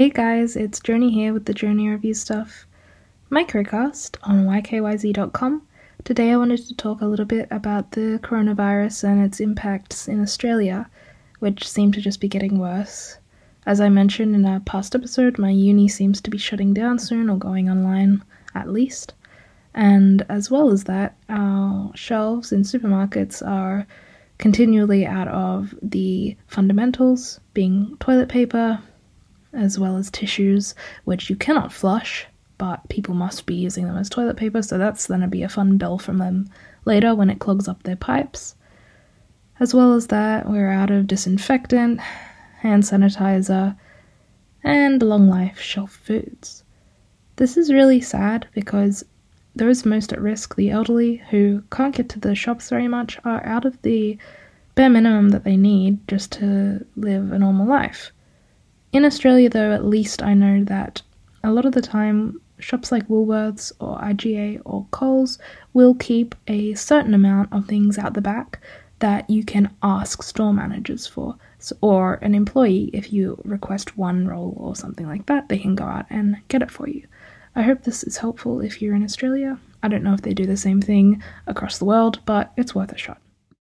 Hey guys, it's Journey here with the Journey Review Stuff, microcast on ykyz.com. Today I wanted to talk a little bit about the coronavirus and its impacts in Australia, which seem to just be getting worse. As I mentioned in a past episode, my uni seems to be shutting down soon or going online at least. And as well as that, our shelves in supermarkets are continually out of the fundamentals, being toilet paper, as well as tissues, which you cannot flush, but people must be using them as toilet paper, so that's going to be a fun bill from them later when it clogs up their pipes. As well as that, we're out of disinfectant, hand sanitizer, and long life shelf foods. This is really sad because those most at risk, the elderly who can't get to the shops very much, are out of the bare minimum that they need just to live a normal life. In Australia, though, at least I know that a lot of the time shops like Woolworths or IGA or Coles will keep a certain amount of things out the back that you can ask store managers for. So, or an employee, if you request one roll or something like that, they can go out and get it for you. I hope this is helpful if you're in Australia. I don't know if they do the same thing across the world, but it's worth a shot.